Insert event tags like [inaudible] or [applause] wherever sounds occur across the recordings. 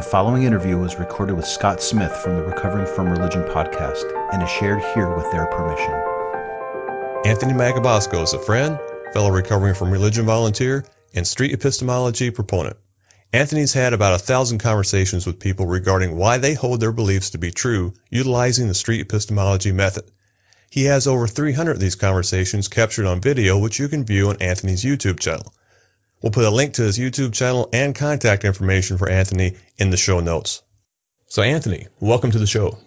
The following interview was recorded with Scott Smith from the Recovering from Religion podcast and is shared here with their permission. Anthony Magnabosco is a friend, fellow recovering from religion volunteer, and street epistemology proponent. Anthony's had about a thousand conversations with people regarding why they hold their beliefs to be true utilizing the street epistemology method. He has over 300 of these conversations captured on video, which you can view on Anthony's YouTube channel. We'll put a link to his YouTube channel and contact information for Anthony in the show notes. So, Anthony, welcome to the show.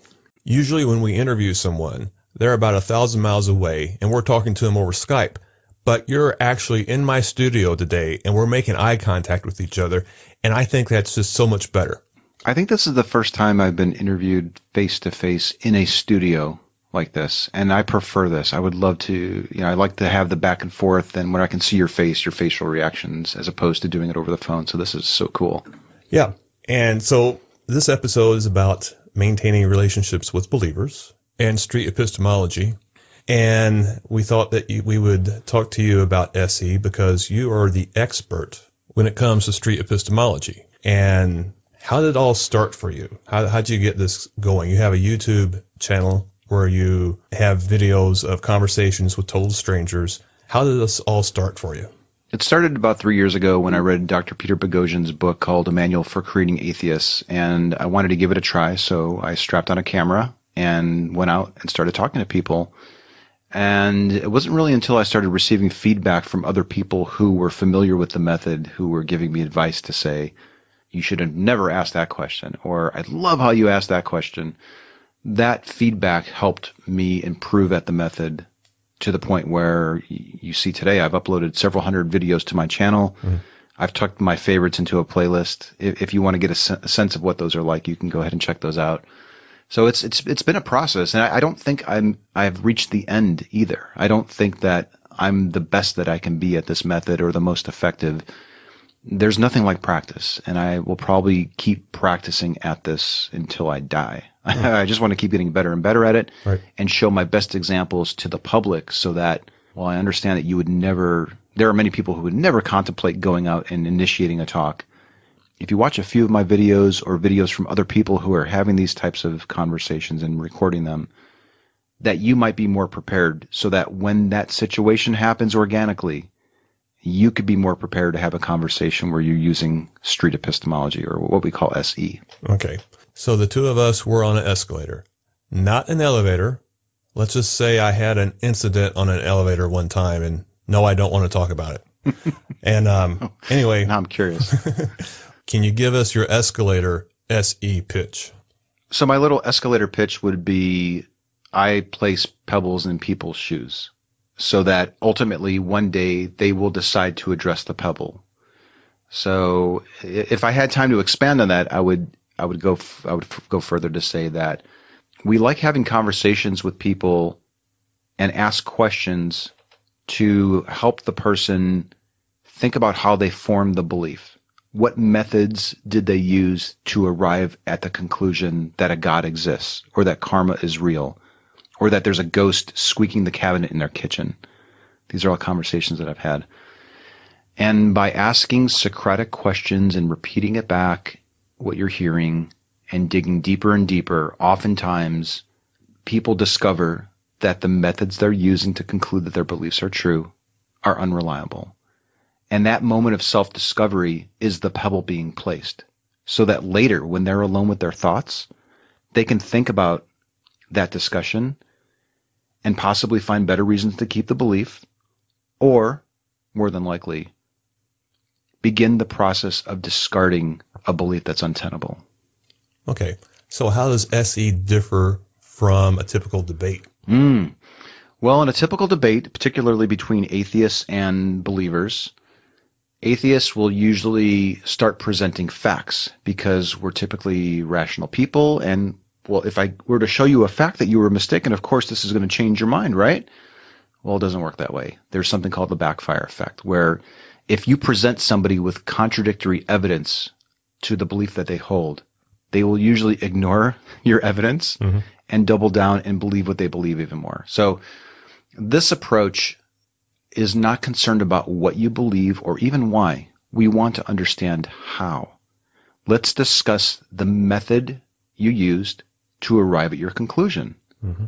Usually, when we interview someone, they're about a thousand miles away and we're talking to them over Skype. But you're actually in my studio today and we're making eye contact with each other. And I think that's just so much better. I think this is the first time I've been interviewed face to face in a studio like this, and I prefer this. I would love to, you know, I like to have the back and forth, and when I can see your face, your facial reactions, as opposed to doing it over the phone. So this is so cool. Yeah, and so this episode is about maintaining relationships with believers and street epistemology. And we thought that we would talk to you about SE because you are the expert when it comes to street epistemology. And how did it all start for you? How did you get this going? You have a YouTube channel where you have videos of conversations with total strangers. How did this all start for you? It started about three years ago when I read Dr. Peter Boghossian's book called A Manual for Creating Atheists, and I wanted to give it a try, so I strapped on a camera and went out and started talking to people. And it wasn't really until I started receiving feedback from other people who were familiar with the method, who were giving me advice to say, you should have never asked that question, or I love how you asked that question that feedback helped me improve at the method to the point where you see today I've uploaded several hundred videos to my channel. Mm-hmm. I've tucked my favorites into a playlist. If, if you want to get a, sense of what those are like, you can go ahead and check those out. So it's it's it's been a process, and I, I don't think I'm I've reached the end either. I don't think that I'm the best that I can be at this method or the most effective. There's nothing like practice, and I will probably keep practicing at this until I die. [laughs] I just want to keep getting better and better at it right. and show my best examples to the public so that while I understand that you would never, there are many people who would never contemplate going out and initiating a talk. If you watch a few of my videos or videos from other people who are having these types of conversations and recording them, that you might be more prepared so that when that situation happens organically, you could be more prepared to have a conversation where you're using street epistemology or what we call SE. Okay. So the two of us were on an escalator, not an elevator. Let's just say I had an incident on an elevator one time, and no, I don't want to talk about it. [laughs] and um, anyway, now I'm curious. [laughs] can you give us your escalator SE pitch? So my little escalator pitch would be I place pebbles in people's shoes so that ultimately one day they will decide to address the pebble. So if I had time to expand on that, I would I would go I would go further to say that we like having conversations with people and ask questions to help the person think about how they formed the belief. What methods did they use to arrive at the conclusion that a God exists or that karma is real or that there's a ghost squeaking the cabinet in their kitchen? These are all conversations that I've had. And by asking Socratic questions and repeating it back what you're hearing and digging deeper and deeper, oftentimes people discover that the methods they're using to conclude that their beliefs are true are unreliable. And that moment of self discovery is the pebble being placed. So that later, when they're alone with their thoughts, they can think about that discussion and possibly find better reasons to keep the belief, or, more than likely, begin the process of discarding a belief that's untenable. Okay. So how does SE differ from a typical debate? Mm. Well, in a typical debate, particularly between atheists and believers, atheists will usually start presenting facts because we're typically rational people and well, if I were to show you a fact that you were mistaken, of course this is going to change your mind, right? Well, it doesn't work that way. There's something called the backfire effect, where if you present somebody with contradictory evidence to the belief that they hold, they will usually ignore [laughs] your evidence mm-hmm. and double down and believe what they believe even more. So this approach is not concerned about what you believe or even why. We want to understand how. Let's discuss the method you used to arrive at your conclusion. Mm-hmm.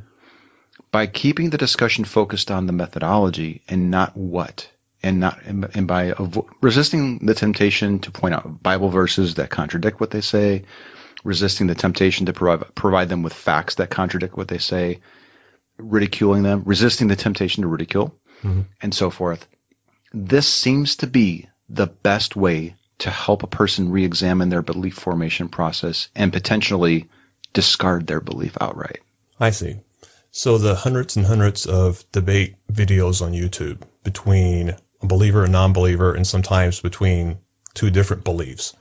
By keeping the discussion focused on the methodology and not what, and not and, and by avo- resisting the temptation to point out Bible verses that contradict what they say, resisting the temptation to provide provide them with facts that contradict what they say, ridiculing them, resisting the temptation to ridicule, mm-hmm. and so forth. This seems to be the best way to help a person re-examine their belief formation process and potentially discard their belief outright. I see. So the hundreds and hundreds of debate videos on YouTube between a believer and non-believer, and sometimes between two different beliefs,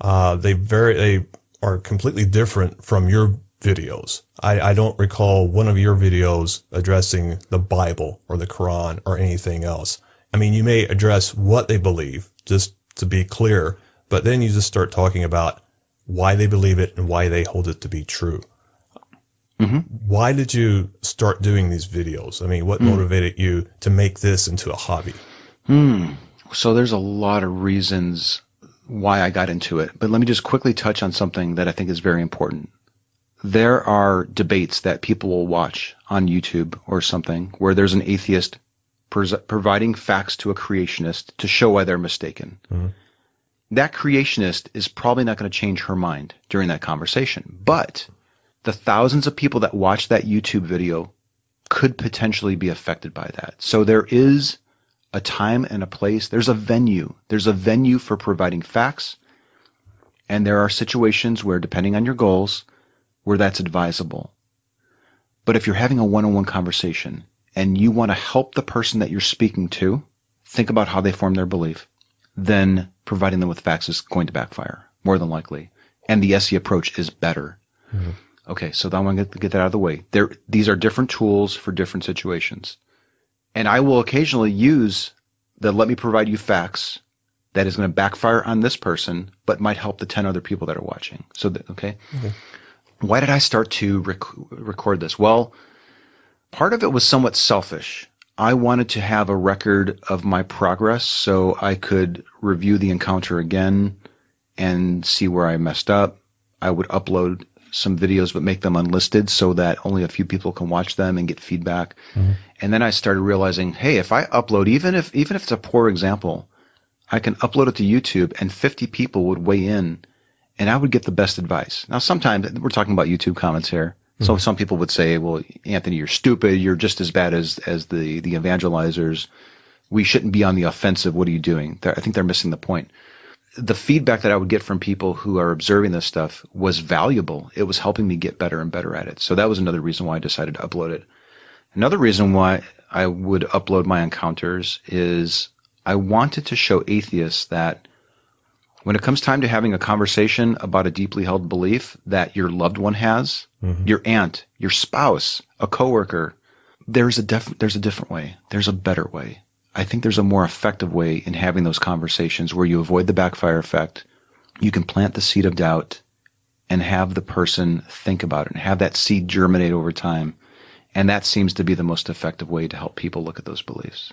uh, they very they are completely different from your videos. I, I don't recall one of your videos addressing the Bible or the Quran or anything else. I mean, you may address what they believe, just to be clear, but then you just start talking about why they believe it and why they hold it to be true. Mm-hmm. Why did you start doing these videos? I mean, what mm. motivated you to make this into a hobby? Hmm. So there's a lot of reasons why I got into it, but let me just quickly touch on something that I think is very important. There are debates that people will watch on YouTube or something where there's an atheist providing facts to a creationist to show why they're mistaken. Mm-hmm. That creationist is probably not going to change her mind during that conversation. But the thousands of people that watch that YouTube video could potentially be affected by that. So there is a time and a place. There's a venue. There's a venue for providing facts. And there are situations where, depending on your goals, where that's advisable. But if you're having a one-on-one conversation and you want to help the person that you're speaking to think about how they form their belief, then providing them with facts is going to backfire more than likely. And the SE approach is better. Mm-hmm. Okay, so I want to get, that out of the way. There, these are different tools for different situations. And I will occasionally use the let me provide you facts that is going to backfire on this person, but might help the 10 other people that are watching. So, that, okay. Mm-hmm. Why did I start to rec- record this? Well, part of it was somewhat selfish. I wanted to have a record of my progress so I could review the encounter again and see where I messed up. I would upload some videos but make them unlisted so that only a few people can watch them and get feedback. Mm-hmm. And then I started realizing, hey, if I upload even if even if it's a poor example, I can upload it to YouTube and 50 people would weigh in and I would get the best advice. Now sometimes we're talking about YouTube comments here. So mm-hmm. some people would say, well, Anthony, you're stupid. You're just as bad as, as the, the evangelizers. We shouldn't be on the offensive. What are you doing? They're, I think they're missing the point the feedback that I would get from people who are observing this stuff was valuable. It was helping me get better and better at it. So that was another reason why I decided to upload it. Another reason why I would upload my encounters is I wanted to show atheists that when it comes time to having a conversation about a deeply held belief that your loved one has, mm-hmm. your aunt, your spouse, a coworker, there's a def- there's a different way. There's a better way. I think there's a more effective way in having those conversations where you avoid the backfire effect. You can plant the seed of doubt and have the person think about it and have that seed germinate over time. And that seems to be the most effective way to help people look at those beliefs.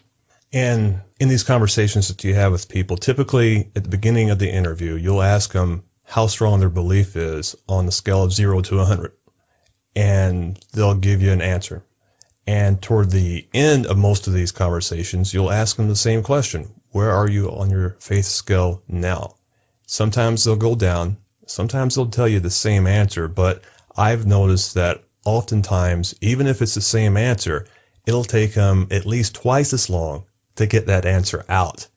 And in these conversations that you have with people, typically at the beginning of the interview, you'll ask them how strong their belief is on the scale of zero to 100. And they'll give you an answer. And toward the end of most of these conversations, you'll ask them the same question Where are you on your faith scale now? Sometimes they'll go down, sometimes they'll tell you the same answer, but I've noticed that oftentimes, even if it's the same answer, it'll take them at least twice as long to get that answer out.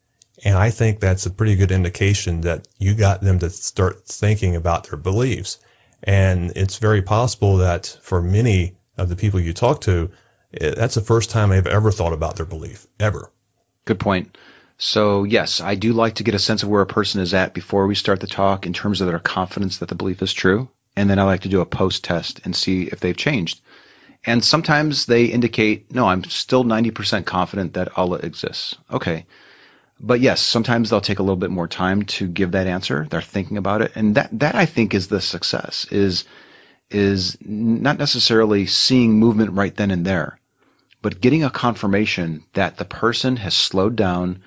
And I think that's a pretty good indication that you got them to start thinking about their beliefs. And it's very possible that for many of the people you talk to, eh, that's the first time they've ever thought about their belief, ever. Good point. So, yes, I do like to get a sense of where a person is at before we start the talk in terms of their confidence that the belief is true. and then I like to do a post test and see if they've changed. And sometimes they indicate, no, I'm still 90% confident that Allah exists. Okay. But yes, sometimes they'll take a little bit more time to give that answer. They're thinking about it. And that, that I think is the success is, is not necessarily seeing movement right then and there, but getting a confirmation that the person has slowed down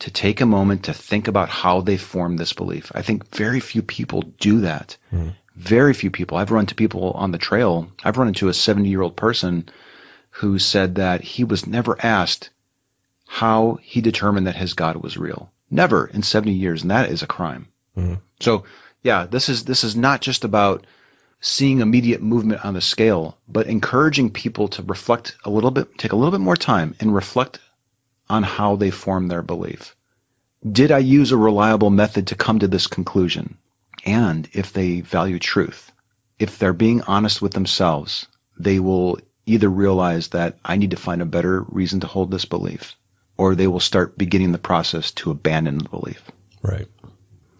to take a moment to think about how they formed this belief. I think very few people do that. Mm. Very few people. I've run to people on the trail. I've run into a 70 year old person who said that he was never asked how he determined that his God was real. Never in 70 years. And that is a crime. Mm. So yeah, this is, this is not just about seeing immediate movement on the scale, but encouraging people to reflect a little bit, take a little bit more time and reflect on how they form their belief. Did I use a reliable method to come to this conclusion? And if they value truth, if they're being honest with themselves, they will either realize that I need to find a better reason to hold this belief, or they will start beginning the process to abandon the belief. Right.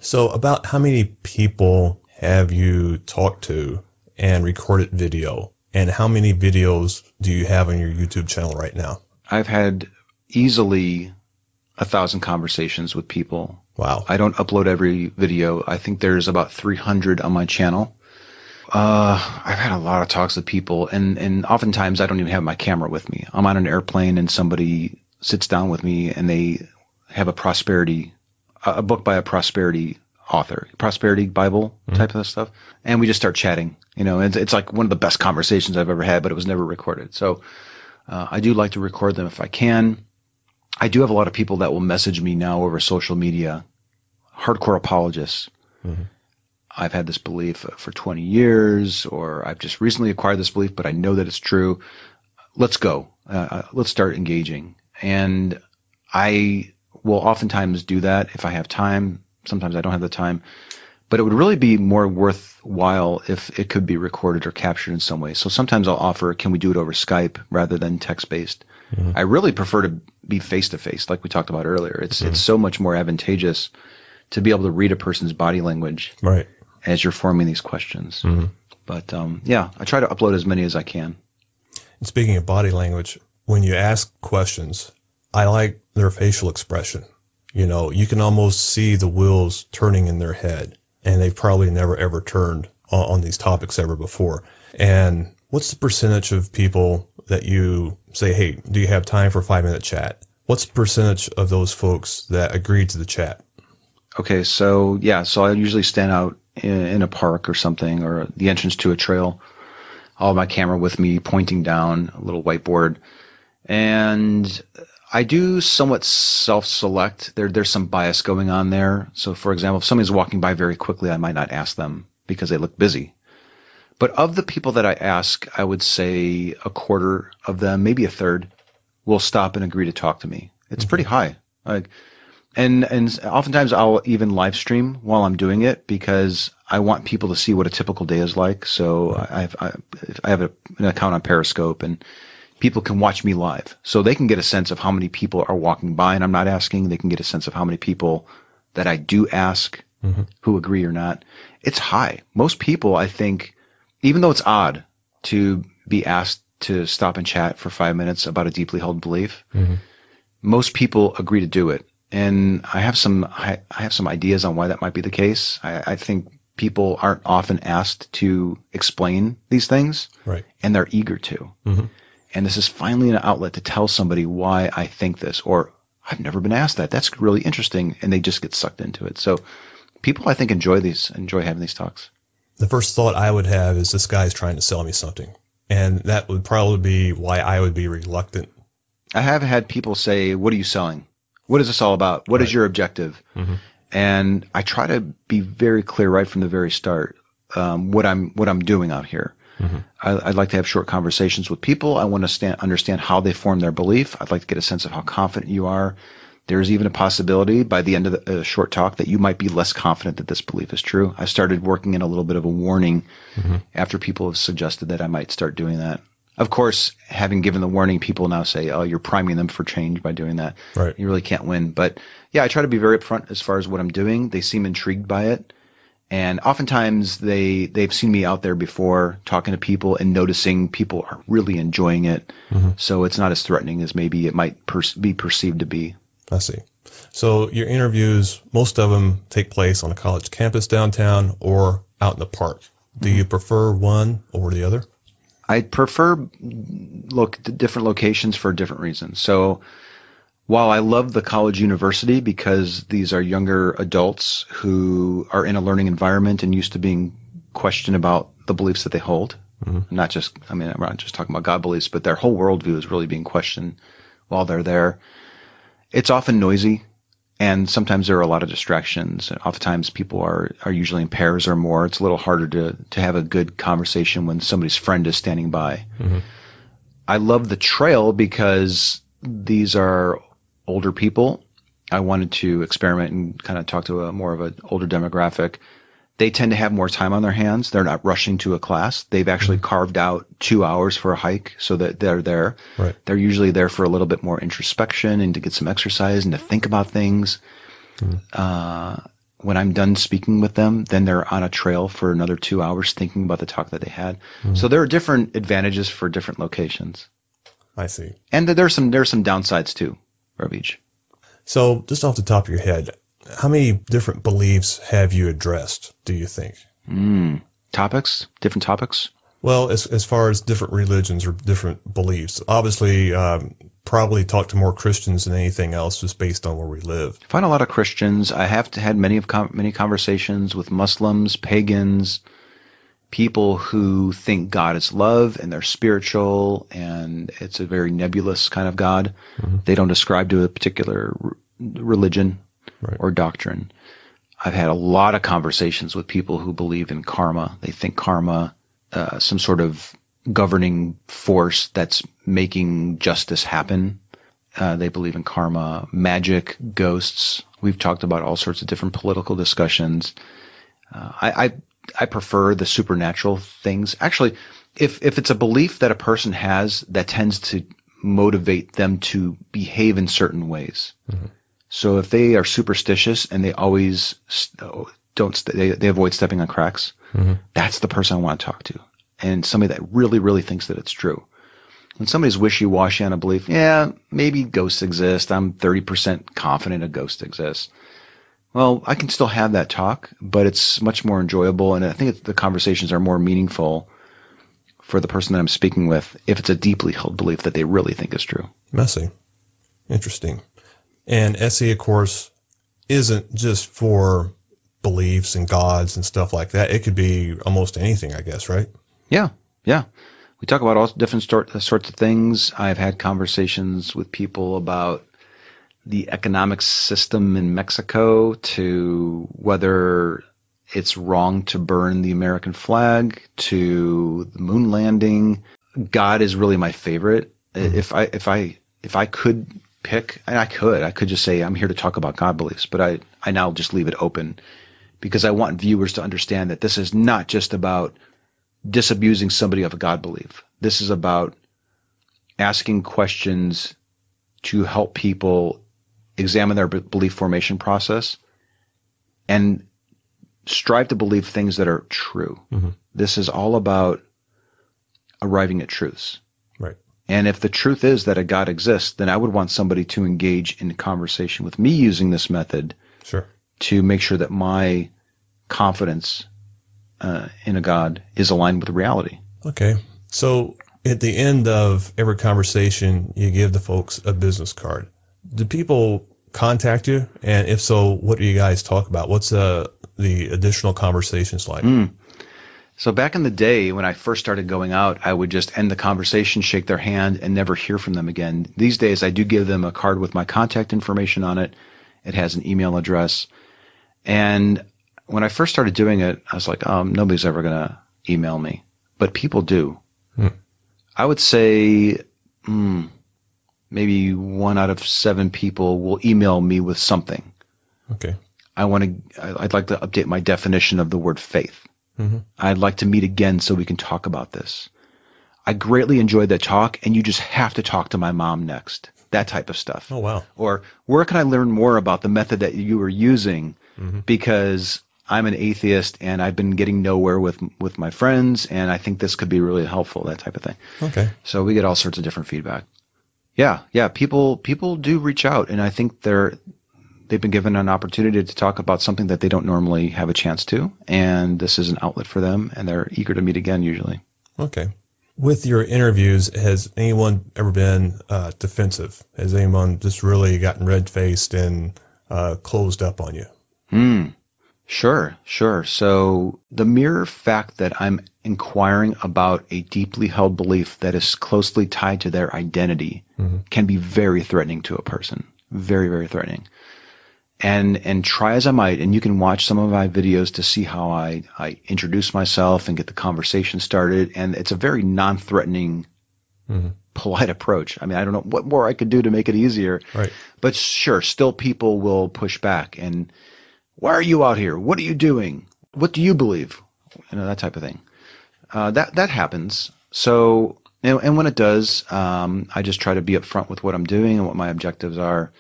So, about how many people have you talked to and recorded video? And how many videos do you have on your YouTube channel right now? I've had easily a thousand conversations with people. Wow. I don't upload every video. I think there's about 300 on my channel. Uh, I've had a lot of talks with people and, and oftentimes I don't even have my camera with me. I'm on an airplane and somebody sits down with me and they have a prosperity, a book by a prosperity author, prosperity Bible mm-hmm. type of stuff. And we just start chatting, you know, it's, it's like one of the best conversations I've ever had, but it was never recorded. So, uh, I do like to record them if I can. I do have a lot of people that will message me now over social media, hardcore apologists. Mm-hmm. I've had this belief for 20 years, or I've just recently acquired this belief, but I know that it's true. Let's go. Uh, uh, let's start engaging. And I will oftentimes do that if I have time. Sometimes I don't have the time, but it would really be more worthwhile if it could be recorded or captured in some way. So sometimes I'll offer, can we do it over Skype rather than text based? Mm-hmm. I really prefer to be face to face, like we talked about earlier. It's mm-hmm. it's so much more advantageous to be able to read a person's body language, right, as you're forming these questions. Mm-hmm. But um, yeah, I try to upload as many as I can. And speaking of body language, when you ask questions, I like their facial expression. You know, you can almost see the wheels turning in their head, and they've probably never ever turned on, on these topics ever before. And what's the percentage of people that you say, hey, do you have time for a five minute chat? What's the percentage of those folks that agree to the chat? Okay, so yeah, so I usually stand out in, in a park or something or the entrance to a trail. I'll have my camera with me pointing down a little whiteboard. And I do somewhat self-select. There, there's some bias going on there. So, for example, if somebody's walking by very quickly, I might not ask them because they look busy. But of the people that I ask, I would say a quarter of them, maybe a third, will stop and agree to talk to me. It's mm-hmm. pretty high. Like, and and oftentimes I'll even live stream while I'm doing it because I want people to see what a typical day is like. So I have I, I have a, an account on Periscope and people can watch me live, so they can get a sense of how many people are walking by, and I'm not asking. They can get a sense of how many people that I do ask mm-hmm. who agree or not. It's high. Most people, I think, even though it's odd to be asked to stop and chat for five minutes about a deeply held belief, mm-hmm. most people agree to do it. And I have some I, have some ideas on why that might be the case. I, I think people aren't often asked to explain these things, right? And they're eager to. Mm-hmm. And this is finally an outlet to tell somebody why I think this, or I've never been asked that. That's really interesting, and they just get sucked into it. So people, I think, enjoy these, enjoy having these talks the first thought I would have is this guy's trying to sell me something. And that would probably be why I would be reluctant. I have had people say, What are you selling? What is this all about? What right. is your objective? Mm-hmm. And I try to be very clear right from the very start um, what I'm what I'm doing out here. Mm-hmm. I, would like to have short conversations with people. I want to stand, understand how they form their belief. I'd like to get a sense of how confident you are there's even a possibility by the end of the uh, short talk that you might be less confident that this belief is true. I started working in a little bit of a warning mm-hmm. after people have suggested that I might start doing that. Of course, having given the warning, people now say, "Oh, you're priming them for change by doing that." Right. You really can't win. But yeah, I try to be very upfront as far as what I'm doing. They seem intrigued by it, And oftentimes they they've seen me out there before talking to people and noticing people are really enjoying it. So it's not as threatening as maybe it might per- be perceived to be. I see. So your interviews, most of them take place on a college campus downtown or out in the park. Do you prefer one over the other? I prefer look different locations for different reasons. So while I love the college university because these are younger adults who are in a learning environment and used to being questioned about the beliefs that they hold, mm-hmm. not just I mean I'm not just talking about God beliefs, but their whole worldview is really being questioned while they're there. It's often noisy. And sometimes there are a lot of distractions. Oftentimes people are, are usually in pairs or more. It's a little harder to, to have a good conversation when somebody's friend is standing by. Mm-hmm. I love the trail because these are older people. I wanted to experiment and kind of talk to a more of an older demographic. They tend to have more time on their hands. They're not rushing to a class. They've actually mm-hmm. carved out two hours for a hike so that they're there. Right. They're usually there for a little bit more introspection and to get some exercise and to think about things. Mm-hmm. Uh, when I'm done speaking with them, then they're on a trail for another two hours thinking about the talk that they had. Mm-hmm. So there are different advantages for different locations. I see. And there's some there's some downsides too each. So just off the top of your head, how many different beliefs have you addressed, do you think? Mm. Topics, different topics. Well, as, as far as different religions or different beliefs, obviously, um, probably talk to more Christians than anything else just based on where we live. I find a lot of Christians. I have had many of com- many conversations with Muslims, pagans, people who think God is love and they're spiritual and it's a very nebulous kind of God. They don't ascribe to a particular r- religion Right. or doctrine. I've had a lot of conversations with people who believe in karma. They think karma, uh, some sort of governing force that's making justice happen. Uh, they believe in karma, magic, ghosts. We've talked about all sorts of different political discussions. Uh, I, I I prefer the supernatural things. Actually, if if it's a belief that a person has that tends to motivate them to behave in certain ways. So if they are superstitious and they always don't st- they, they avoid stepping on cracks, mm-hmm. that's the person I want to talk to, and somebody that really really thinks that it's true. When somebody's wishy-washy on a belief, yeah, maybe ghosts exist. I'm 30% confident a ghost exists. Well, I can still have that talk, but it's much more enjoyable, and I think the conversations are more meaningful for the person that I'm speaking with if it's a deeply held belief that they really think is true. Messy. Interesting. And SE, of course, isn't just for beliefs and gods and stuff like that. It could be almost anything, I guess, right? Yeah, yeah. We talk about all different sort, sorts of things. I've had conversations with people about the economic system in Mexico to whether it's wrong to burn the American flag to the moon landing. God is really my favorite. Mm-hmm. If I if I if I could pick, and I could, I could just say I'm here to talk about God beliefs, but I I now just leave it open because I want viewers to understand that this is not just about disabusing somebody of a God belief. This is about asking questions to help people examine their belief formation process and strive to believe things that are true. Mm-hmm. This is all about arriving at truths. And if the truth is that a God exists, then I would want somebody to engage in conversation with me using this method Sure. to make sure that my confidence uh, in a God is aligned with reality. Okay. So at the end of every conversation, you give the folks a business card. Do people contact you? And if so, what do you guys talk about? What's uh, the additional conversations like? So back in the day when I first started going out, I would just end the conversation, shake their hand, and never hear from them again. These days, I do give them a card with my contact information on it. It has an email address. And when I first started doing it, I was like, um, nobody's ever going to email me. But people do. Hmm. I would say hmm, maybe one out of seven people will email me with something. Okay. I want to, I'd like to update my definition of the word faith. Mhm. I'd like to meet again so we can talk about this. I greatly enjoyed that talk, and you just have to talk to my mom next. That type of stuff. Oh, wow. Or where can I learn more about the method that you were using? Because I'm an atheist and I've been getting nowhere with with my friends, and I think this could be really helpful. That type of thing. Okay. So we get all sorts of different feedback. Yeah, yeah. People people do reach out, and I think they're they've been given an opportunity to talk about something that they don't normally have a chance to, and this is an outlet for them, and they're eager to meet again. Usually. Okay. With your interviews, has anyone ever been uh, defensive? Has anyone just really gotten red faced and uh, closed up on you? Hmm. Sure, sure. So the mere fact that I'm inquiring about a deeply held belief that is closely tied to their identity Mm-hmm. can be very threatening to a person. Very, very threatening. And and try as I might, and you can watch some of my videos to see how I, I introduce myself and get the conversation started. And it's a very non-threatening, Mhm. polite approach. I mean, I don't know what more I could do to make it easier. Right. But sure, still people will push back and why are you out here? What are you doing? What do you believe? You know, that type of thing. Uh, that, that happens. So, and, and when it does, um, I just try to be upfront with what I'm doing and what my objectives are.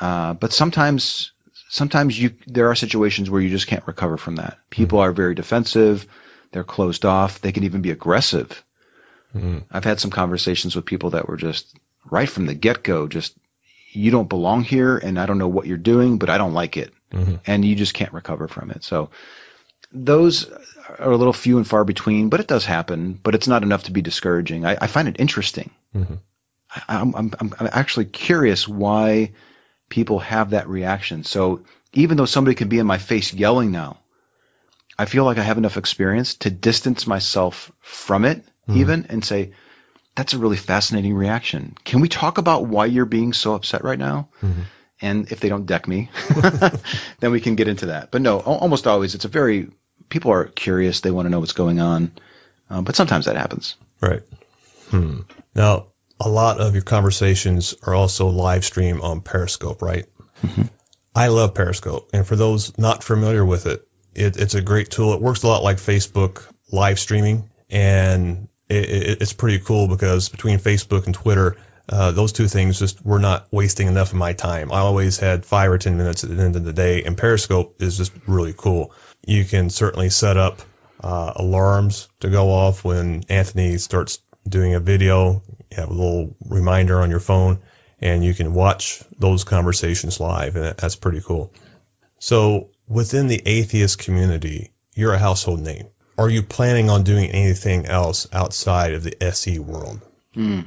Uh, but sometimes, sometimes you, there are situations where you just can't recover from that. People are very defensive. They're closed off. They can even be aggressive. Mhm. I've had some conversations with people that were just right from the get go, just, you don't belong here and I don't know what you're doing, but I don't like it. Mhm. And you just can't recover from it. So those are a little few and far between, but it does happen, but it's not enough to be discouraging. I, I find it interesting. Mhm. I, I'm, I'm I'm actually curious why people have that reaction. So even though somebody could be in my face yelling now, I feel like I have enough experience to distance myself from it even and say, that's a really fascinating reaction. Can we talk about why you're being so upset right now? Mhm. And if they don't deck me, [laughs] then we can get into that. But no, almost always it's a very, people are curious. They want to know what's going on. Uh, but sometimes that happens. Right. Hmm. Now, a lot of your conversations are also live stream on Periscope, right? I love Periscope, and for those not familiar with it, it, it's a great tool. It works a lot like Facebook live streaming, and it, it, it's pretty cool because between Facebook and Twitter, uh, those two things just were not wasting enough of my time. I always had five or ten minutes at the end of the day, and Periscope is just really cool. You can certainly set up uh, alarms to go off when Anthony starts doing a video. You have a little reminder on your phone, and you can watch those conversations live, and that's pretty cool. So, within the atheist community, you're a household name. Are you planning on doing anything else outside of the SE world? Hmm.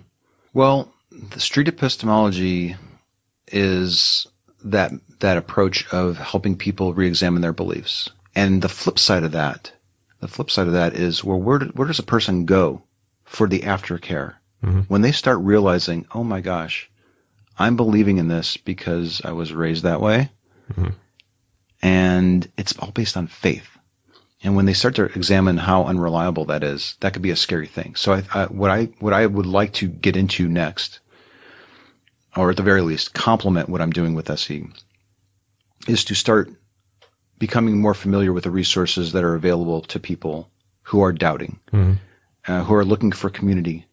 Well, the street epistemology is that that approach of helping people re-examine their beliefs. And the flip side of that, the flip side of that is well, where where does a person go for the aftercare Mhm. when they start realizing, oh my gosh, I'm believing in this because I was raised that way, Mhm. and it's all based on faith. And when they start to examine how unreliable that is, that could be a scary thing. So I, I, what I what I would like to get into next, or at the very least, complement what I'm doing with SE, is to start becoming more familiar with the resources that are available to people who are doubting, Mhm. Uh, who are looking for community.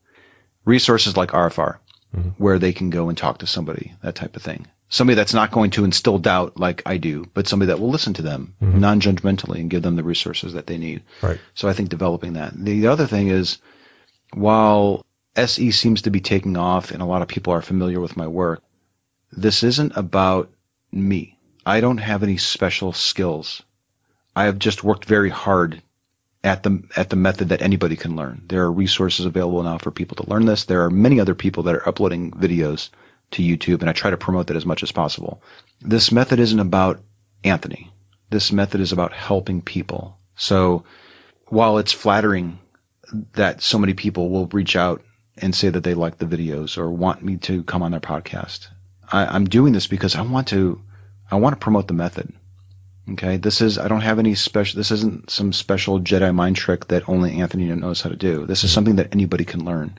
Resources like RFR, Mhm. where they can go and talk to somebody, that type of thing. Somebody that's not going to instill doubt like I do, but somebody that will listen to them Mhm. non-judgmentally and give them the resources that they need. Right. So I think developing that. The other thing is, while SE seems to be taking off and a lot of people are familiar with my work, this isn't about me. I don't have any special skills. I have just worked very hard at the at the method that anybody can learn. There are resources available now for people to learn this. There are many other people that are uploading videos to YouTube, and I try to promote that as much as possible. This method isn't about Anthony. This method is about helping people. So while it's flattering that so many people will reach out and say that they like the videos or want me to come on their podcast, I, I'm doing this because I want to I want to promote the method. Okay, this is I don't have any special. This isn't some special Jedi mind trick that only Anthony knows how to do. This is mm-hmm. something that anybody can learn.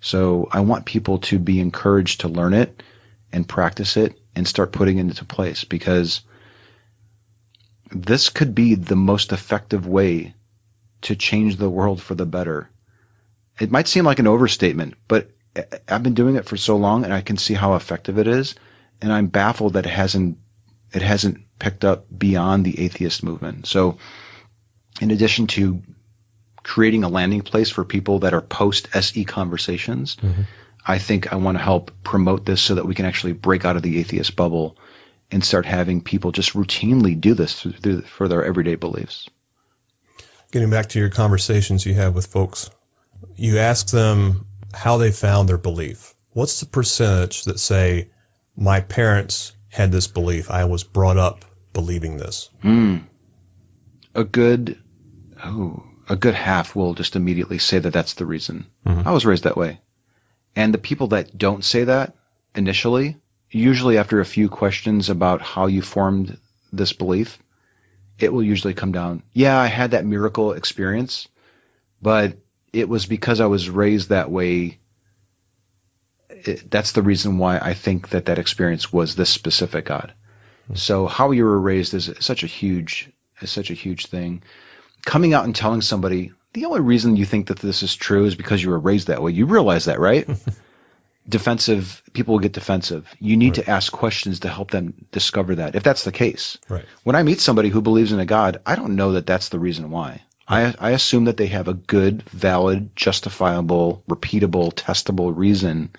So I want people to be encouraged to learn it and practice it and start putting it into place because this could be the most effective way to change the world for the better. It might seem like an overstatement, but I've been doing it for so long and I can see how effective it is. And I'm baffled that it hasn't It hasn't picked up beyond the atheist movement. So, in addition to creating a landing place for people that are post SE conversations, mm-hmm. I think I want to help promote this so that we can actually break out of the atheist bubble and start having people just routinely do this through, for their everyday beliefs. Getting back to your conversations you have with folks, you ask them how they found their belief. What's the percentage that say, my parents had this belief, I was brought up believing this? Mm. A good, oh, a good half will just immediately say that that's the reason. Mhm. I was raised that way. And the people that don't say that initially, usually after a few questions about how you formed this belief, it will usually come down, yeah, I had that miracle experience, but it was because I was raised that way. It, that's the reason why I think that that experience was this specific God. Hmm. So how you were raised is such a huge, is such a huge thing. Coming out and telling somebody the only reason you think that this is true is because you were raised that way. You realize that, right? [laughs] defensive people will get defensive. You need Right. to ask questions to help them discover that. If that's the case, Right. when I meet somebody who believes in a God, I don't know that that's the reason why. Hmm. I, I assume that they have a good, valid, justifiable, repeatable, testable reason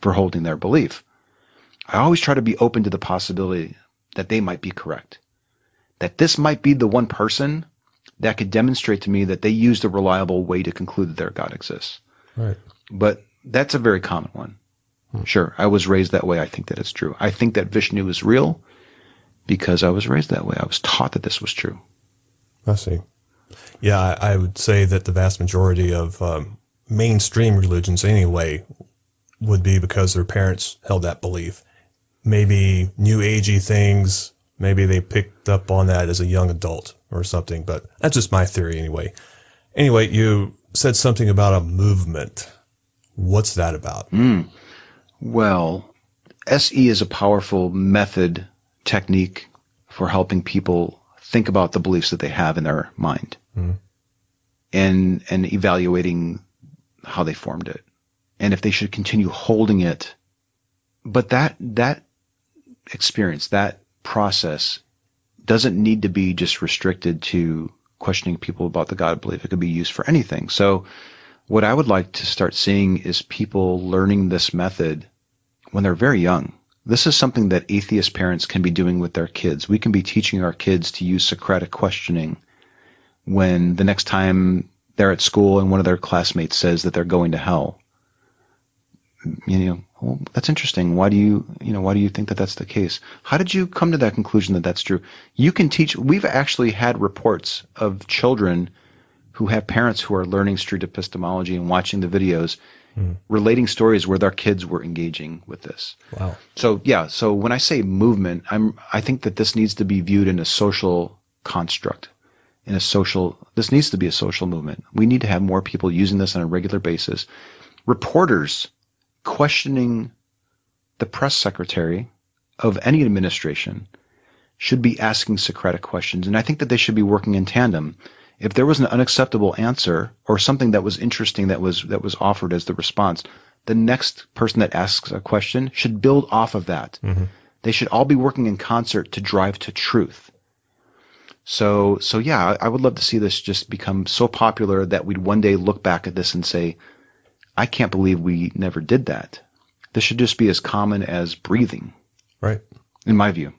for holding their belief. I always try to be open to the possibility that they might be correct. That this might be the one person that could demonstrate to me that they used a reliable way to conclude that their God exists. Right. But that's a very common one. Sure, I was raised that way. I think that it's true. I think that Vishnu is real because I was raised that way. I was taught that this was true. I see. Yeah, I, I would say that the vast majority of um, mainstream religions, anyway, would be because their parents held that belief. Maybe new agey things. Maybe they picked up on that as a young adult or something. But that's just my theory, anyway. Anyway, you said something about a movement. What's that about? Mm. Well, SE is a powerful method, technique for helping people think about the beliefs that they have in their mind Mhm. and, and evaluating how they formed it and if they should continue holding it. But that, that experience, that process doesn't need to be just restricted to questioning people about the God belief. It could be used for anything. So what I would like to start seeing is people learning this method when they're very young. This is something that atheist parents can be doing with their kids. We can be teaching our kids to use Socratic questioning when the next time they're at school and one of their classmates says that they're going to hell. You know, well, that's interesting. Why do you, you know, why do you think that that's the case? How did you come to that conclusion that that's true? You can teach. We've actually had reports of children who have parents who are learning street epistemology and watching the videos, hmm. relating stories where their kids were engaging with this. Wow. So yeah, so when I say movement, I'm I think that this needs to be viewed in a social construct. In a social this needs to be a social movement. We need to have more people using this on a regular basis. Reporters questioning the press secretary of any administration should be asking Socratic questions. And I think that they should be working in tandem. If there was an unacceptable answer or something that was interesting that was that was offered as the response, the next person that asks a question should build off of that. Mhm. They should all be working in concert to drive to truth. So so yeah, I would love to see this just become so popular that we'd one day look back at this and say, I can't believe we never did that. This should just be as common as breathing, Right. in my view.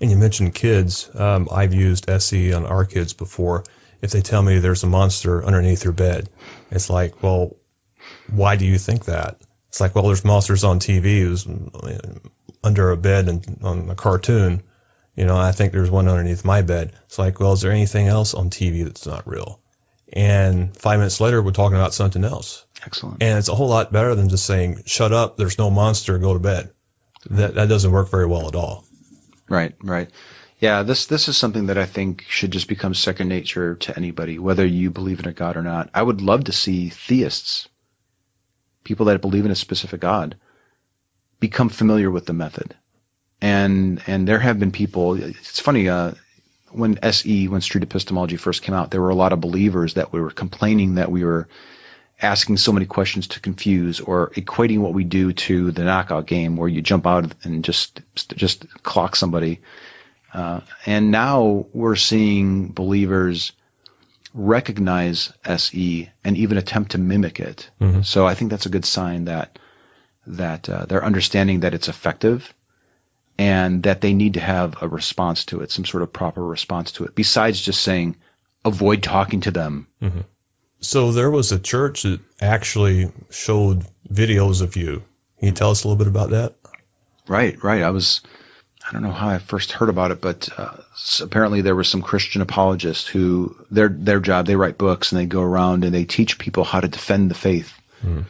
And you mentioned kids. Um, I've used SE on our kids before. If they tell me there's a monster underneath your bed, it's like, well, why do you think that? It's like, well, there's monsters on TV who's under a bed and on a cartoon. You know, I think there's one underneath my bed. It's like, well, is there anything else on TV that's not real? And five minutes later, we're talking about something else. Excellent. And it's a whole lot better than just saying, shut up, there's no monster, go to bed. That, that doesn't work very well at all. Right, right. Yeah, this this is something that I think should just become second nature to anybody, whether you believe in a god or not. I would love to see theists, people that believe in a specific god, become familiar with the method. And and there have been people. It's funny. Uh, when SE, when street epistemology first came out, there were a lot of believers that were complaining that we were asking so many questions to confuse or equating what we do to the knockout game where you jump out and just just clock somebody Uh, and now we're seeing believers recognize SE and even attempt to mimic it. Mhm. So I think that's a good sign that that uh, they're understanding that it's effective and that they need to have a response to it, some sort of proper response to it, besides just saying avoid talking to them. So there was a church that actually showed videos of you. Can you tell us a little bit about that? Right, right. I was, I don't know how I first heard about it, but uh, apparently there were some Christian apologists who their their job they write books and they go around and they teach people how to defend the faith, Hmm.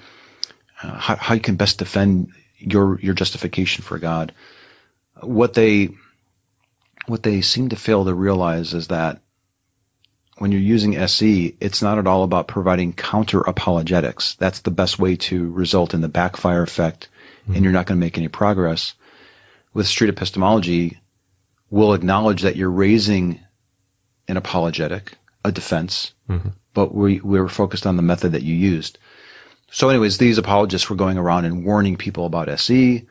uh, how, how you can best defend your your justification for God. What they what they seem to fail to realize is that when you're using SE, it's not at all about providing counter apologetics. That's the best way to result in the backfire effect, and you're not going to make any progress. With street epistemology, we'll acknowledge that you're raising an apologetic, a defense, Mhm. but we we're focused on the method that you used. So, anyways, these apologists were going around and warning people about SE,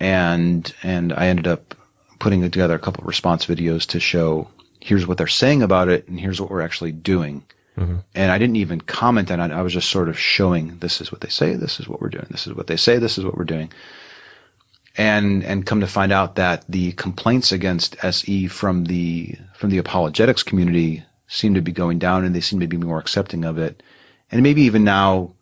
and and I ended up putting together a couple of response videos to show here's what they're saying about it and here's what we're actually doing. Mhm. And I didn't even comment on it. I was just sort of showing this is what they say, this is what we're doing, this is what they say, this is what we're doing. And and come to find out that the complaints against SE from the from the apologetics community seem to be going down and they seem to be more accepting of it. And maybe even now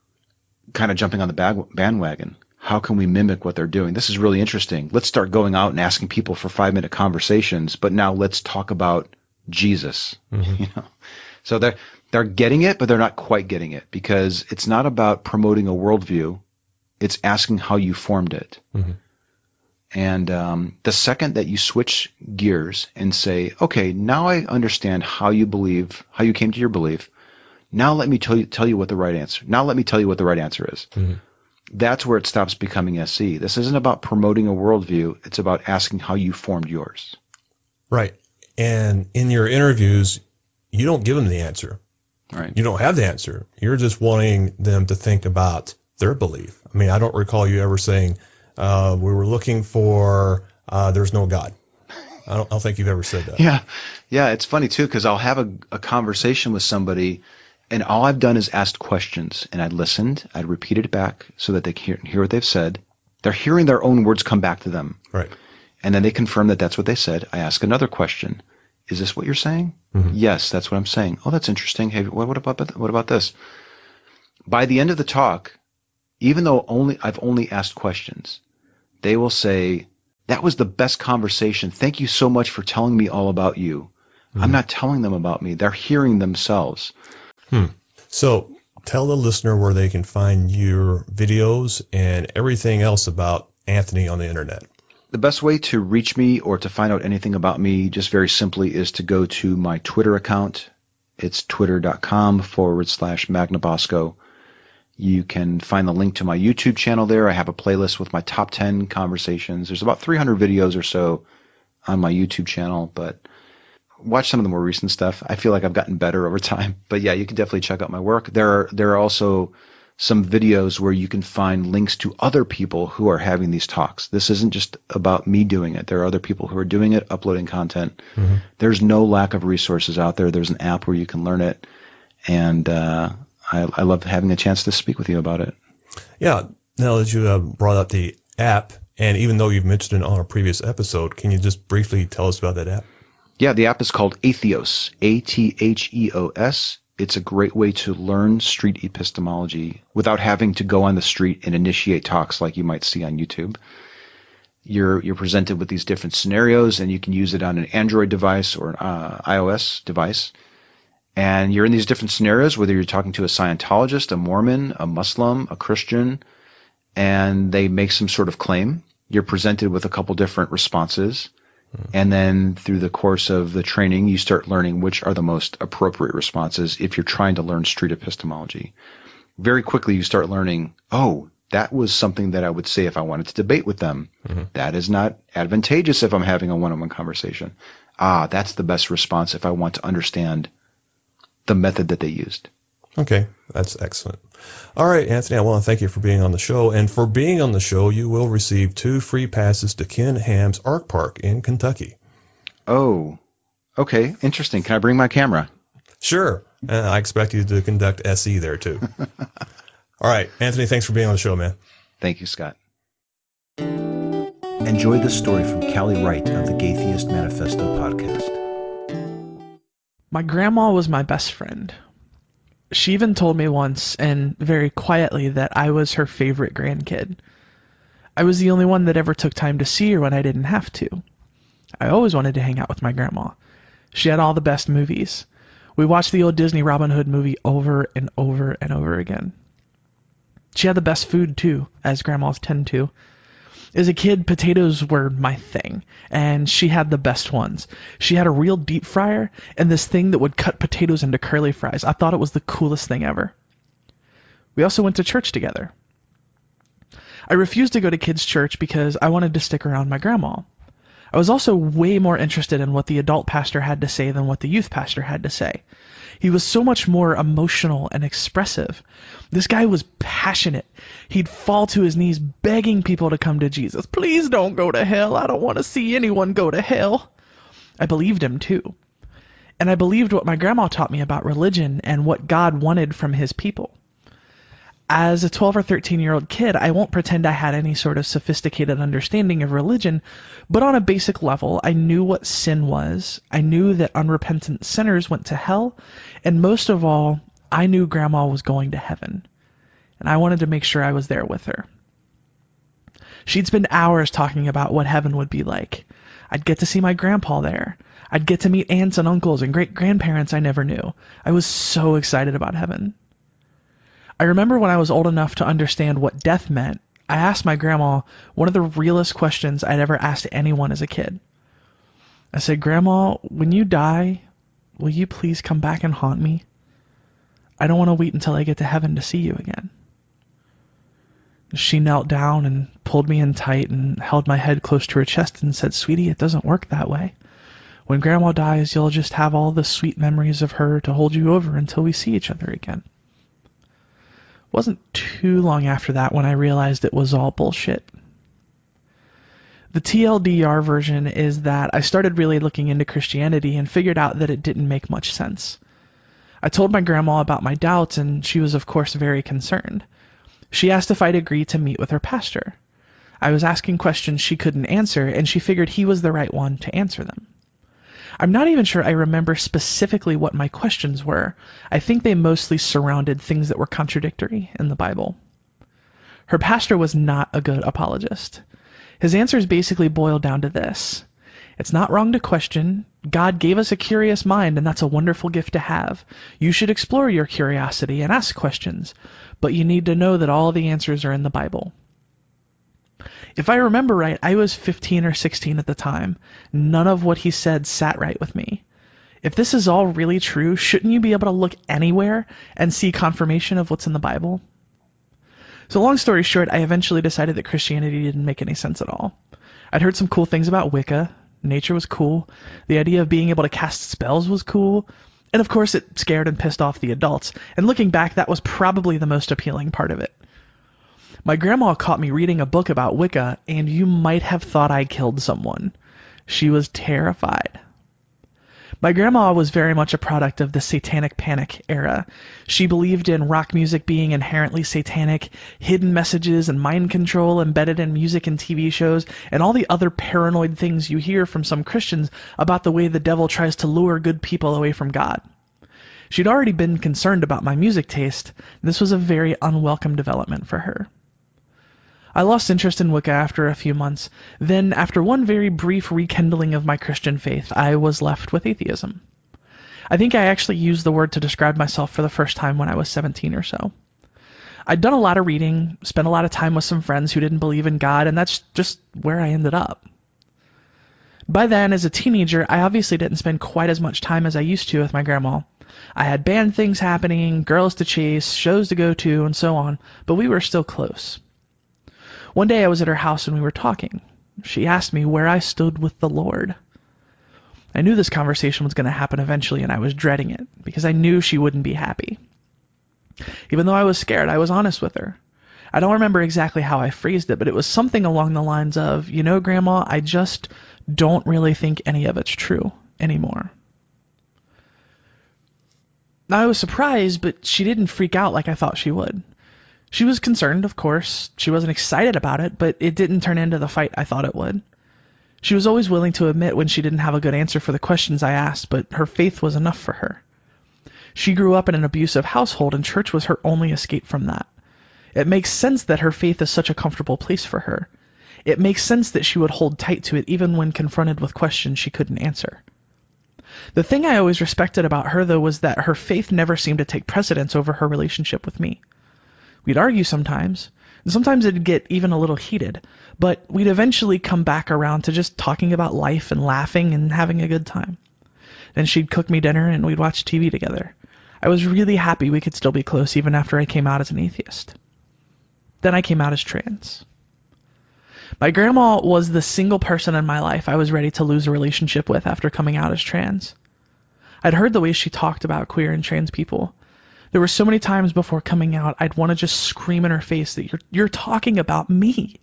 kind of jumping on the bag, bandwagon. How can we mimic what they're doing? This is really interesting. Let's start going out and asking people for five minute conversations, but now let's talk about Jesus. Mhm. [laughs] You know, so they're they're getting it, but they're not quite getting it because it's not about promoting a worldview. It's asking how you formed it. Mhm. And um, the second that you switch gears and say, okay, now I understand how you believe, how you came to your belief. Now let me tell you tell you what the right answer. Now let me tell you what the right answer is. Mhm. That's where it stops becoming SE. This isn't about promoting a worldview. It's about asking how you formed yours. Right. And in your interviews, you don't give them the answer. Right. You don't have the answer. You're just wanting them to think about their belief. I mean, I don't recall you ever saying, uh, we were looking for, uh, there's no God. I don't, I don't think you've ever said that. Yeah, yeah. It's funny too because I'll have a, a conversation with somebody, and all I've done is asked questions, and I listened. I'd repeated it back so that they can hear, what they've said. They're hearing their own words come back to them, Right. and then they confirm that that's what they said. I ask another question: Is this what you're saying? Mhm. Yes, that's what I'm saying. Oh, that's interesting. Hey, what, what about what about this? By the end of the talk, even though only I've only asked questions, they will say, "That was the best conversation. Thank you so much for telling me all about you." I'm Mhm. not telling them about me. They're hearing themselves. Hmm. So tell the listener where they can find your videos and everything else about Anthony on the internet. The best way to reach me or to find out anything about me, just very simply, is to go to my Twitter account. It's twitter.com forward slash magnabosco. You can find the link to my YouTube channel there. I have a playlist with my top 10 conversations. There's about 300 videos or so on my YouTube channel, but watch some of the more recent stuff. I feel like I've gotten better over time. [laughs] But yeah, you can definitely check out my work. There are there are also some videos where you can find links to other people who are having these talks. This isn't just about me doing it. There are other people who are doing it, uploading content. Mhm. There's no lack of resources out there. There's an app where you can learn it, and uh, I, I love having a chance to speak with you about it. Yeah. Now that you have brought up the app, and even though you've mentioned it on a previous episode, can you just briefly tell us about that app? Yeah, the app is called Atheos, A T H E O S. It's a great way to learn street epistemology without having to go on the street and initiate talks like you might see on YouTube. You're you're presented with these different scenarios, and you can use it on an Android device or an uh, iOS device. And you're in these different scenarios, whether you're talking to a Scientologist, a Mormon, a Muslim, a Christian, and they make some sort of claim. You're presented with a couple different responses. And then through the course of the training, you start learning which are the most appropriate responses if you're trying to learn street epistemology. Very quickly, you start learning, oh, that was something that I would say if I wanted to debate with them. Mhm. That is not advantageous if I'm having a one on one conversation. Ah, that's the best response if I want to understand the method that they used. Okay, that's excellent. All right, Anthony, I want to thank you for being on the show. And for being on the show, you will receive two free passes to Ken Ham's Ark Park in Kentucky. Oh, okay, interesting. Can I bring my camera? Sure. Uh, I expect you to conduct SE there too. [laughs] All right, Anthony, thanks for being on the show, man. Thank you, Scott. Enjoy this story from Callie Wright of the Gaytheist Manifesto podcast. My grandma was my best friend. She even told me once, and very quietly, that I was her favorite grandkid. I was the only one that ever took time to see her when I didn't have to. I always wanted to hang out with my grandma. She had all the best movies. We watched the old Disney Robin Hood movie over and over and over again. She had the best food too, as grandmas tend to. As a kid, potatoes were my thing, and she had the best ones. She had a real deep fryer and this thing that would cut potatoes into curly fries. I thought it was the coolest thing ever. We also went to church together. I refused to go to kids' church because I wanted to stick around my grandma. I was also way more interested in what the adult pastor had to say than what the youth pastor had to say. He was so much more emotional and expressive. This guy was passionate. He'd fall to his knees begging people to come to Jesus. Please don't go to hell. I don't want to see anyone go to hell. I believed him too. And I believed what my grandma taught me about religion and what God wanted from his people as a 12 or 13 year old kid, I won't pretend I had any sort of sophisticated understanding of religion, but on a basic level, I knew what sin was. I knew that unrepentant sinners went to hell, and most of all, I knew grandma was going to heaven. And I wanted to make sure I was there with her. She'd spend hours talking about what heaven would be like. I'd get to see my grandpa there. I'd get to meet aunts and uncles and great grandparents I never knew. I was so excited about heaven. I remember when I was old enough to understand what death meant, I asked my grandma one of the realest questions I'd ever asked anyone as a kid. I said, Grandma, when you die, will you please come back and haunt me? I don't want to wait until I get to heaven to see you again. She knelt down and pulled me in tight and held my head close to her chest and said, Sweetie, it doesn't work that way. When Grandma dies, you'll just have all the sweet memories of her to hold you over until we see each other again wasn't too long after that when I realized it was all bullshit. The TLDR version is that I started really looking into Christianity and figured out that it didn't make much sense. I told my grandma about my doubts, and she was, of course, very concerned. She asked if I'd agree to meet with her pastor. I was asking questions she couldn't answer, and she figured he was the right one to answer them. I'm not even sure I remember specifically what my questions were. I think they mostly surrounded things that were contradictory in the Bible. Her pastor was not a good apologist. His answers basically boiled down to this It's not wrong to question. God gave us a curious mind, and that's a wonderful gift to have. You should explore your curiosity and ask questions, but you need to know that all the answers are in the Bible. If I remember right, I was 15 or 16 at the time. None of what he said sat right with me. If this is all really true, shouldn't you be able to look anywhere and see confirmation of what's in the Bible? So, long story short, I eventually decided that Christianity didn't make any sense at all. I'd heard some cool things about Wicca. Nature was cool. The idea of being able to cast spells was cool. And of course, it scared and pissed off the adults. And looking back, that was probably the most appealing part of it. My grandma caught me reading a book about Wicca, and you might have thought I killed someone. She was terrified. My grandma was very much a product of the satanic panic era. She believed in rock music being inherently satanic, hidden messages and mind control embedded in music and TV shows, and all the other paranoid things you hear from some Christians about the way the devil tries to lure good people away from God. She'd already been concerned about my music taste. This was a very unwelcome development for her. I lost interest in Wicca after a few months. Then, after one very brief rekindling of my Christian faith, I was left with atheism. I think I actually used the word to describe myself for the first time when I was 17 or so. I'd done a lot of reading, spent a lot of time with some friends who didn't believe in God, and that's just where I ended up. By then, as a teenager, I obviously didn't spend quite as much time as I used to with my grandma. I had band things happening, girls to chase, shows to go to, and so on, but we were still close. One day I was at her house and we were talking. She asked me where I stood with the Lord. I knew this conversation was going to happen eventually and I was dreading it because I knew she wouldn't be happy. Even though I was scared, I was honest with her. I don't remember exactly how I phrased it, but it was something along the lines of, you know, Grandma, I just don't really think any of it's true anymore. I was surprised, but she didn't freak out like I thought she would. She was concerned, of course. She wasn't excited about it, but it didn't turn into the fight I thought it would. She was always willing to admit when she didn't have a good answer for the questions I asked, but her faith was enough for her. She grew up in an abusive household, and church was her only escape from that. It makes sense that her faith is such a comfortable place for her. It makes sense that she would hold tight to it even when confronted with questions she couldn't answer. The thing I always respected about her, though, was that her faith never seemed to take precedence over her relationship with me. We'd argue sometimes, and sometimes it'd get even a little heated, but we'd eventually come back around to just talking about life and laughing and having a good time. Then she'd cook me dinner and we'd watch TV together. I was really happy we could still be close even after I came out as an atheist. Then I came out as trans. My grandma was the single person in my life I was ready to lose a relationship with after coming out as trans. I'd heard the way she talked about queer and trans people. There were so many times before coming out I'd want to just scream in her face that you're you're talking about me.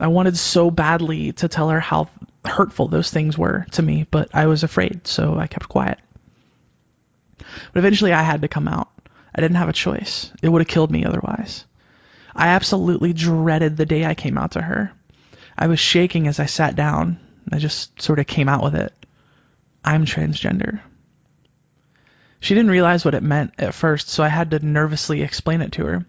I wanted so badly to tell her how hurtful those things were to me, but I was afraid, so I kept quiet. But eventually I had to come out. I didn't have a choice. It would have killed me otherwise. I absolutely dreaded the day I came out to her. I was shaking as I sat down. I just sort of came out with it. I'm transgender. She didn't realize what it meant at first, so I had to nervously explain it to her.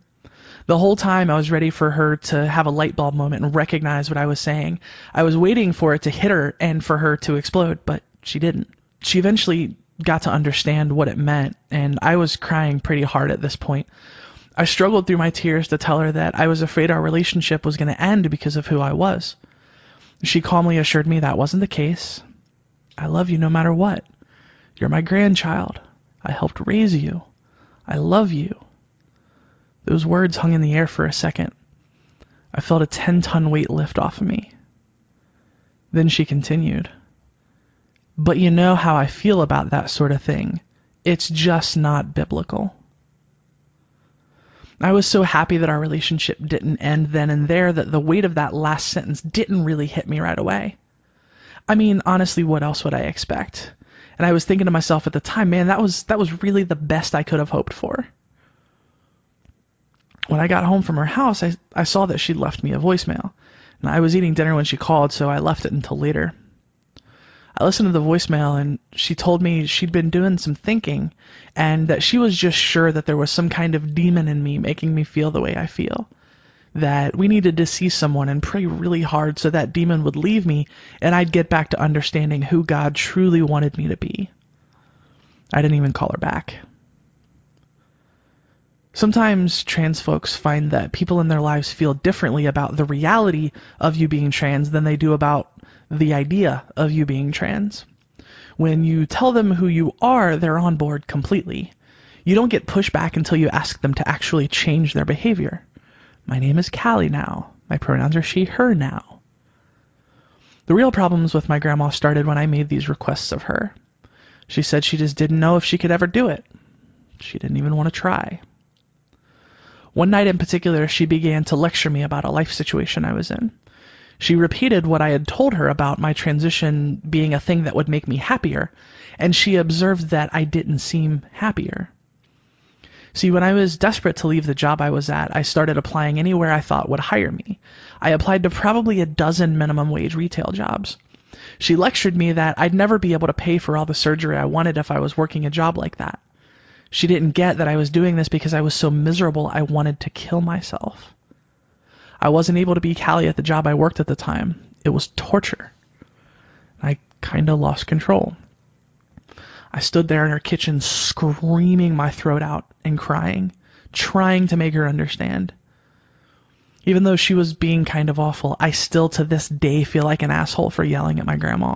The whole time I was ready for her to have a light bulb moment and recognize what I was saying. I was waiting for it to hit her and for her to explode, but she didn't. She eventually got to understand what it meant, and I was crying pretty hard at this point. I struggled through my tears to tell her that I was afraid our relationship was going to end because of who I was. She calmly assured me that wasn't the case. I love you no matter what. You're my grandchild. I helped raise you. I love you. Those words hung in the air for a second. I felt a 10 ton weight lift off of me. Then she continued. But you know how I feel about that sort of thing. It's just not biblical. I was so happy that our relationship didn't end then and there that the weight of that last sentence didn't really hit me right away. I mean, honestly, what else would I expect? And I was thinking to myself at the time, man, that was that was really the best I could have hoped for. When I got home from her house, I, I saw that she'd left me a voicemail. And I was eating dinner when she called, so I left it until later. I listened to the voicemail and she told me she'd been doing some thinking and that she was just sure that there was some kind of demon in me making me feel the way I feel. That we needed to see someone and pray really hard so that demon would leave me and I'd get back to understanding who God truly wanted me to be. I didn't even call her back. Sometimes trans folks find that people in their lives feel differently about the reality of you being trans than they do about the idea of you being trans. When you tell them who you are, they're on board completely. You don't get pushback until you ask them to actually change their behavior. My name is Callie now. My pronouns are she, her now. The real problems with my grandma started when I made these requests of her. She said she just didn't know if she could ever do it. She didn't even want to try. One night in particular, she began to lecture me about a life situation I was in. She repeated what I had told her about my transition being a thing that would make me happier, and she observed that I didn't seem happier. See, when I was desperate to leave the job I was at, I started applying anywhere I thought would hire me. I applied to probably a dozen minimum wage retail jobs. She lectured me that I'd never be able to pay for all the surgery I wanted if I was working a job like that. She didn't get that I was doing this because I was so miserable I wanted to kill myself. I wasn't able to be Callie at the job I worked at the time. It was torture. I kind of lost control. I stood there in her kitchen screaming my throat out and crying, trying to make her understand. Even though she was being kind of awful, I still to this day feel like an asshole for yelling at my grandma.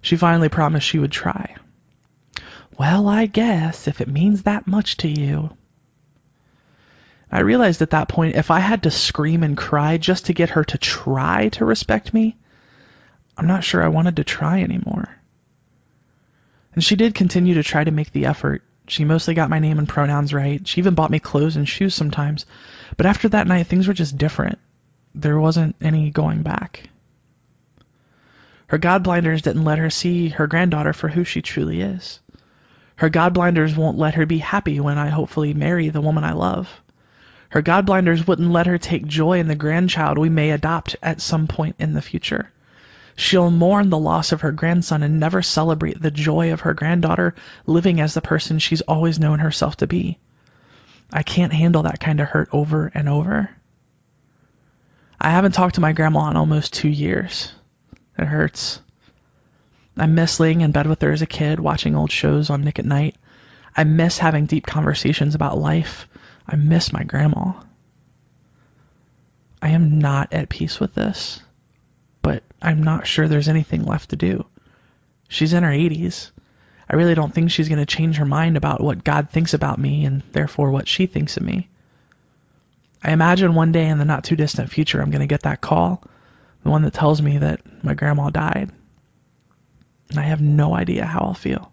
She finally promised she would try. Well, I guess, if it means that much to you. I realized at that point if I had to scream and cry just to get her to try to respect me, I'm not sure I wanted to try anymore. And she did continue to try to make the effort. She mostly got my name and pronouns right. She even bought me clothes and shoes sometimes. But after that night, things were just different. There wasn't any going back. Her God blinders didn't let her see her granddaughter for who she truly is. Her God blinders won't let her be happy when I hopefully marry the woman I love. Her God blinders wouldn't let her take joy in the grandchild we may adopt at some point in the future. She'll mourn the loss of her grandson and never celebrate the joy of her granddaughter living as the person she's always known herself to be. I can't handle that kind of hurt over and over. I haven't talked to my grandma in almost two years. It hurts. I miss laying in bed with her as a kid, watching old shows on Nick at Nite. I miss having deep conversations about life. I miss my grandma. I am not at peace with this, I'm not sure there's anything left to do. She's in her 80s. I really don't think she's going to change her mind about what God thinks about me and therefore what she thinks of me. I imagine one day in the not too distant future I'm going to get that call, the one that tells me that my grandma died. And I have no idea how I'll feel.